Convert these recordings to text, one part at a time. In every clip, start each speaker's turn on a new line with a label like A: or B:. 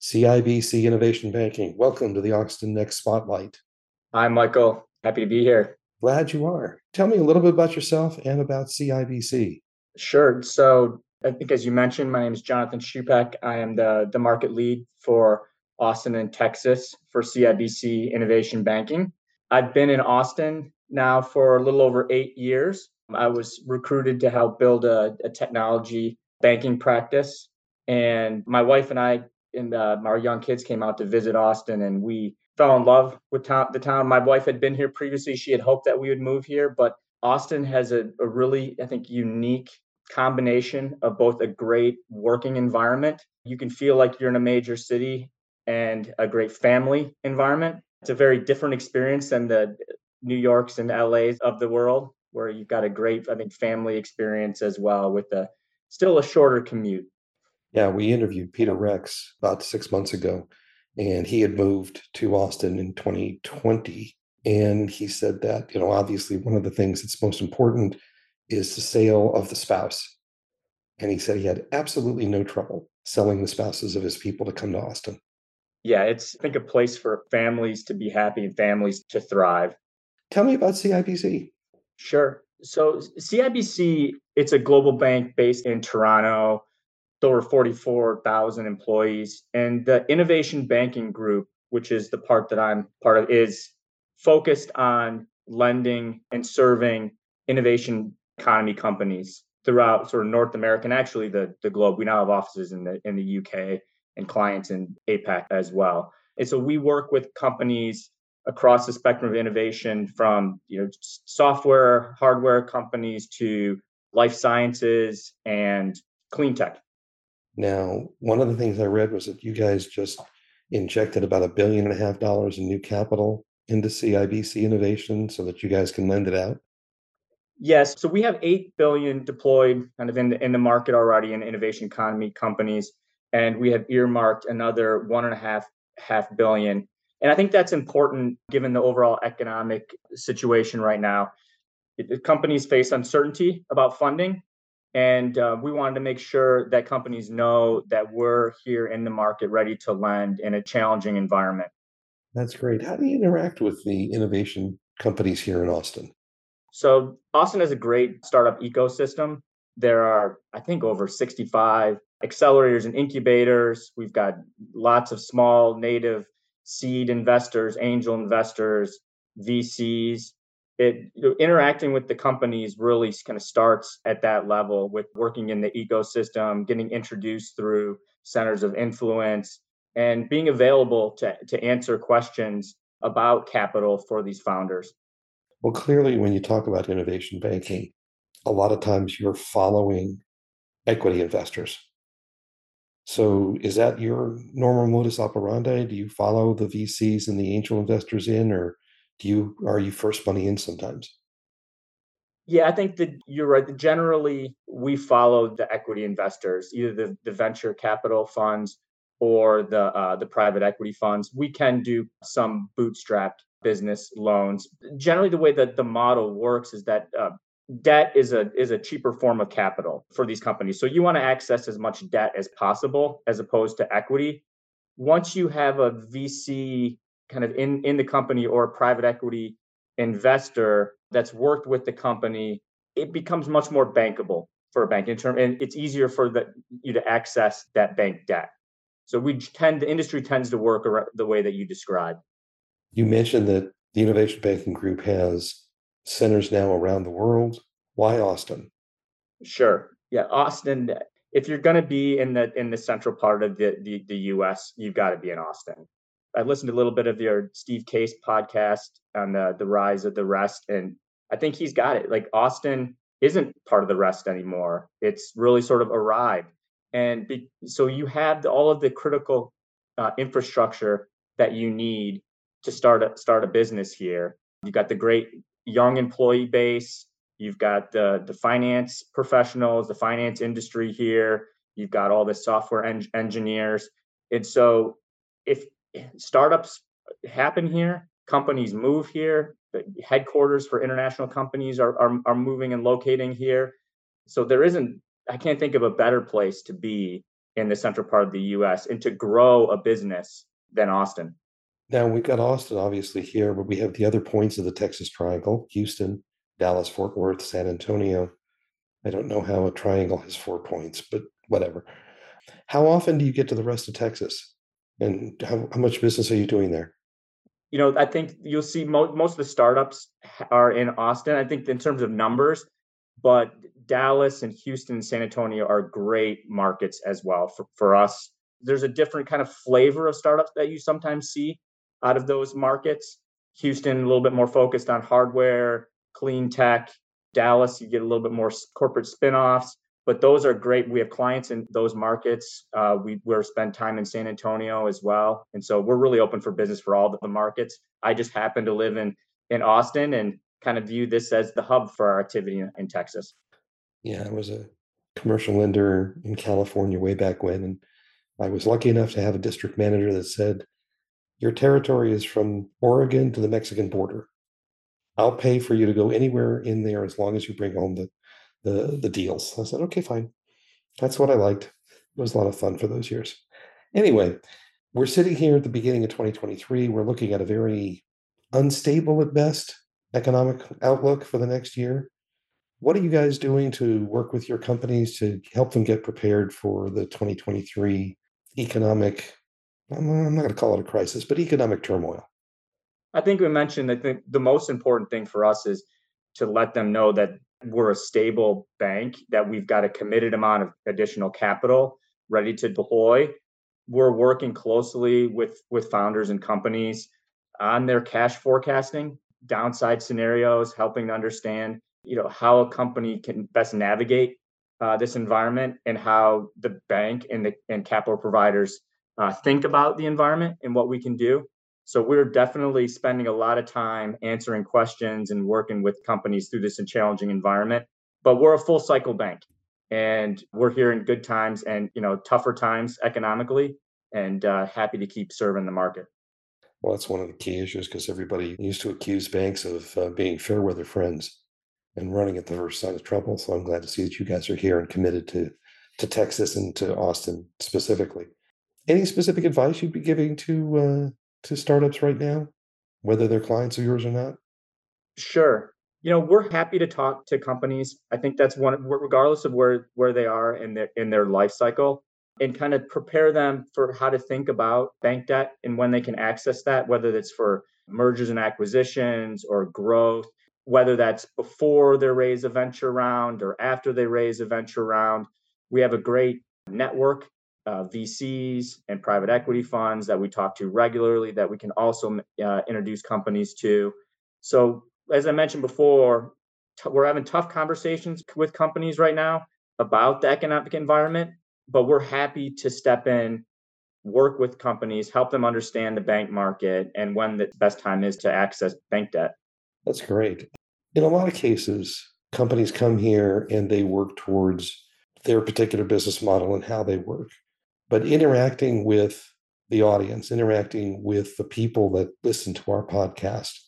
A: CIBC Innovation Banking. Welcome to the Austin Next Spotlight.
B: Hi, Michael. Happy to be here.
A: Glad you are. Tell me a little bit about yourself and about CIBC.
B: Sure. So, I think as you mentioned, my name is Jonathan Schupak. I am the, the market lead for Austin and Texas for CIBC Innovation Banking. I've been in Austin now for a little over eight years. I was recruited to help build a, a technology banking practice. And my wife and I and uh, our young kids came out to visit Austin, and we fell in love with town, the town. My wife had been here previously; she had hoped that we would move here, but Austin has a, a really, I think, unique combination of both a great working environment. You can feel like you're in a major city and a great family environment. It's a very different experience than the New Yorks and LAs of the world, where you've got a great, I think, family experience as well with a still a shorter commute.
A: Yeah, we interviewed Peter Rex about six months ago, and he had moved to Austin in 2020. And he said that, you know, obviously one of the things that's most important is the sale of the spouse. And he said he had absolutely no trouble selling the spouses of his people to come to Austin.
B: Yeah, it's I think a place for families to be happy and families to thrive.
A: Tell me about CIBC.
B: Sure. So CIBC, it's a global bank based in Toronto over 44,000 employees. And the innovation banking group, which is the part that I'm part of, is focused on lending and serving innovation economy companies throughout sort of North America and actually the, the globe. We now have offices in the in the UK and clients in APAC as well. And so we work with companies across the spectrum of innovation from you know software, hardware companies to life sciences and clean tech.
A: Now, one of the things I read was that you guys just injected about a billion and a half dollars in new capital into CIBC Innovation so that you guys can lend it out.
B: Yes, so we have eight billion deployed kind of in the in the market already in innovation economy companies, and we have earmarked another one and a half half billion. And I think that's important given the overall economic situation right now. It, companies face uncertainty about funding, and uh, we wanted to make sure that companies know that we're here in the market ready to lend in a challenging environment.
A: That's great. How do you interact with the innovation companies here in Austin?
B: So, Austin has a great startup ecosystem. There are, I think, over 65 accelerators and incubators. We've got lots of small native seed investors, angel investors, VCs, it you know, interacting with the companies really kind of starts at that level with working in the ecosystem getting introduced through centers of influence and being available to, to answer questions about capital for these founders.
A: Well clearly when you talk about innovation banking a lot of times you're following equity investors. So is that your normal modus operandi? Do you follow the vcs and the angel investors in or do you are you first money in sometimes?
B: Yeah i think that you're right generally we follow the equity investors either the, the venture capital funds or the uh, the private equity funds. We can do some bootstrapped business loans. Generally the way that the model works is that uh, debt is a is a cheaper form of capital for these companies. So you want to access as much debt as possible as opposed to equity. Once you have a vc kind of in in the company or a private equity investor that's worked with the company, it becomes much more bankable for a bank in term, and it's easier for the, you to access that bank debt. So we tend the industry tends to work the way that you described.
A: You mentioned that the innovation banking group has centers now around the world. Why Austin?
B: Sure. Yeah, Austin. If you're going to be in the in the central part of the the, the U.S., you've got to be in Austin. I listened to a little bit of your Steve Case podcast on the the rise of the rest, and I think he's got it. Like Austin isn't part of the rest anymore; it's really sort of arrived, and be, so you have all of the critical uh, infrastructure that you need to start a, start a business here. You've got the great young employee base. You've got the the finance professionals, the finance industry here. You've got all the software en- engineers, and so if startups happen here, companies move here. The headquarters for international companies are, are are moving and locating here. So there isn't. I can't think of a better place to be in the central part of the U.S. and to grow a business than Austin.
A: Now we've got Austin obviously here, but we have the other points of the Texas Triangle: Houston, Dallas, Fort Worth, San Antonio. I don't know how a triangle has four points, but whatever. How often do you get to the rest of Texas? And how, how much business are you doing there?
B: You know, I think you'll see mo- most of the startups are in Austin. I think in terms of numbers, but Dallas and Houston and San Antonio are great markets as well for, for us. There's a different kind of flavor of startups that you sometimes see out of those markets. Houston, a little bit more focused on hardware, clean tech. Dallas, you get a little bit more corporate spinoffs, but those are great. We have clients in those markets. Uh, we we're spend time in San Antonio as well, and so we're really open for business for all the markets. I just happen to live in in Austin and kind of view this as the hub for our activity in, in Texas.
A: Yeah, I was a commercial lender in California way back when, and I was lucky enough to have a district manager that said, Your territory is from Oregon to the Mexican border. I'll pay for you to go anywhere in there as long as you bring home the the, the deals. I said, okay, fine. That's what I liked. It was a lot of fun for those years. Anyway, we're sitting here at the beginning of 2023. We're looking at a very unstable at best economic outlook for the next year. What are you guys doing to work with your companies to help them get prepared for the 2023 economic? I'm not going to call it a crisis, but economic turmoil.
B: I think we mentioned. I think the most important thing for us is to let them know that we're a stable bank, that we've got a committed amount of additional capital ready to deploy. We're working closely with with founders and companies on their cash forecasting, downside scenarios, helping to understand you know how a company can best navigate uh, this environment and how the bank and the and capital providers uh, think about the environment and what we can do. So we're definitely spending a lot of time answering questions and working with companies through this challenging environment. But we're a full cycle bank, and we're here in good times and you know tougher times economically, and uh, happy to keep serving the market.
A: Well, that's one of the key issues because everybody used to accuse banks of uh, being fair weather friends and running at the first sign of trouble. So I'm glad to see that you guys are here and committed to to Texas and to Austin specifically. Any specific advice you'd be giving to uh, to startups right now, whether they're clients of yours or not?
B: Sure. You know, we're happy to talk to companies. I think that's one, regardless of where where they are in their in their life cycle, and kind of prepare them for how to think about bank debt and when they can access that, whether it's for mergers and acquisitions or growth whether that's before they raise a venture round or after they raise a venture round. We have a great network of VCs and private equity funds that we talk to regularly that we can also uh, introduce companies to. So, as I mentioned before, t- we're having tough conversations with companies right now about the economic environment, but we're happy to step in, work with companies, help them understand the bank market and when the best time is to access bank debt.
A: That's great. In a lot of cases, companies come here and they work towards their particular business model and how they work. But interacting with the audience, interacting with the people that listen to our podcast,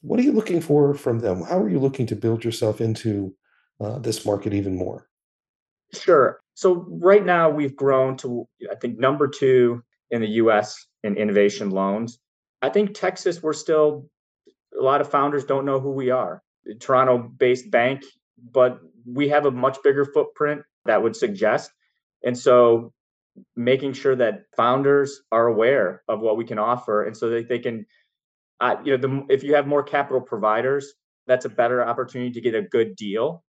A: what are you looking for from them? How are you looking to build yourself into uh, this market even more?
B: Sure. So, right now, we've grown to, I think, number two in the US in innovation loans. I think Texas, we're still, a lot of founders don't know who we are. Toronto based bank, but we have a much bigger footprint that would suggest. And so making sure that founders are aware of what we can offer and so that they can uh, you know the, if you have more capital providers that's a better opportunity to get a good deal.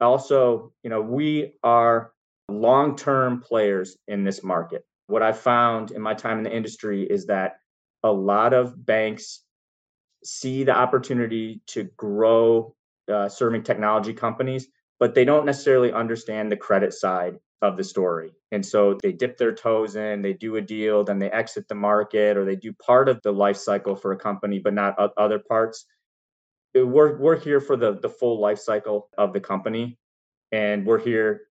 B: Also you know we are long-term players in this market. What i found in my time in the industry is that a lot of banks see the opportunity to grow uh, serving technology companies, but they don't necessarily understand the credit side of the story. And so they dip their toes in, they do a deal, then they exit the market or they do part of the life cycle for a company, but not other parts. Uh, we're, we're here for the, the full life cycle of the company and we're here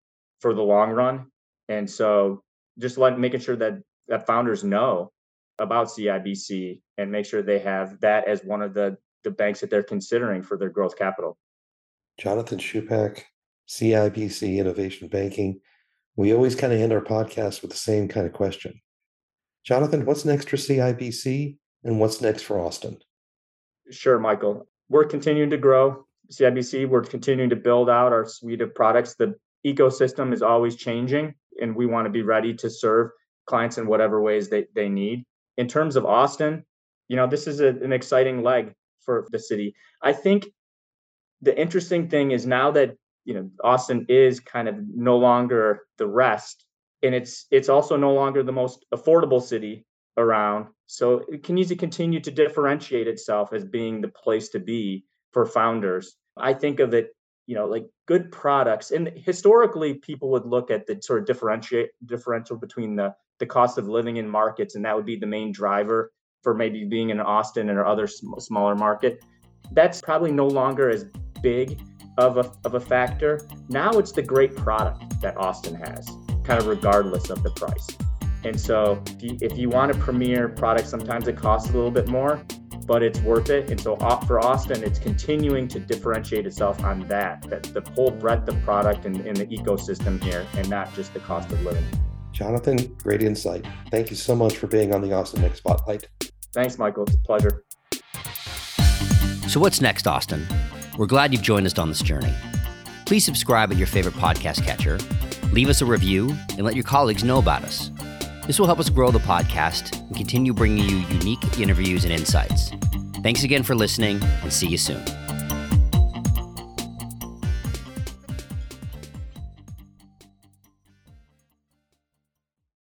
B: for the long run. And so just like making sure that, that founders know about CIBC and make sure they have that as one of the, the banks that they're considering for their growth capital.
A: Jonathan Schupak, CIBC Innovation Banking. We always kind of end our podcast with the same kind of question. Jonathan, what's next for CIBC and what's next for Austin?
B: Sure, Michael. We're continuing to grow. CIBC, we're continuing to build out our suite of products. The ecosystem is always changing, and we want to be ready to serve clients in whatever ways they, they need. In terms of Austin, you know, this is a, an exciting leg for the city. I think the interesting thing is now that you know Austin is kind of no longer the rest, and it's it's also no longer the most affordable city around. So it can easily continue to differentiate itself as being the place to be for founders. I think of it, you know, like good products. And historically, people would look at the sort of differentiate differential between the the cost of living in markets, and that would be the main driver for maybe being in Austin or other sm- smaller market. That's probably no longer as big of a, of a factor. Now it's the great product that Austin has, kind of regardless of the price. And so if you, if you want a premier product, sometimes it costs a little bit more, but it's worth it. And so for Austin, it's continuing to differentiate itself on that, that the whole breadth of product and, and the ecosystem here, and not just the cost of living.
A: Jonathan, great insight. Thank you so much for being on the Austin Next Spotlight.
B: Thanks, Michael. It's a pleasure.
C: So, what's next, Austin? We're glad you've joined us on this journey. Please subscribe at your favorite podcast catcher, leave us a review, and let your colleagues know about us. This will help us grow the podcast and continue bringing you unique interviews and insights. Thanks again for listening, and see you soon.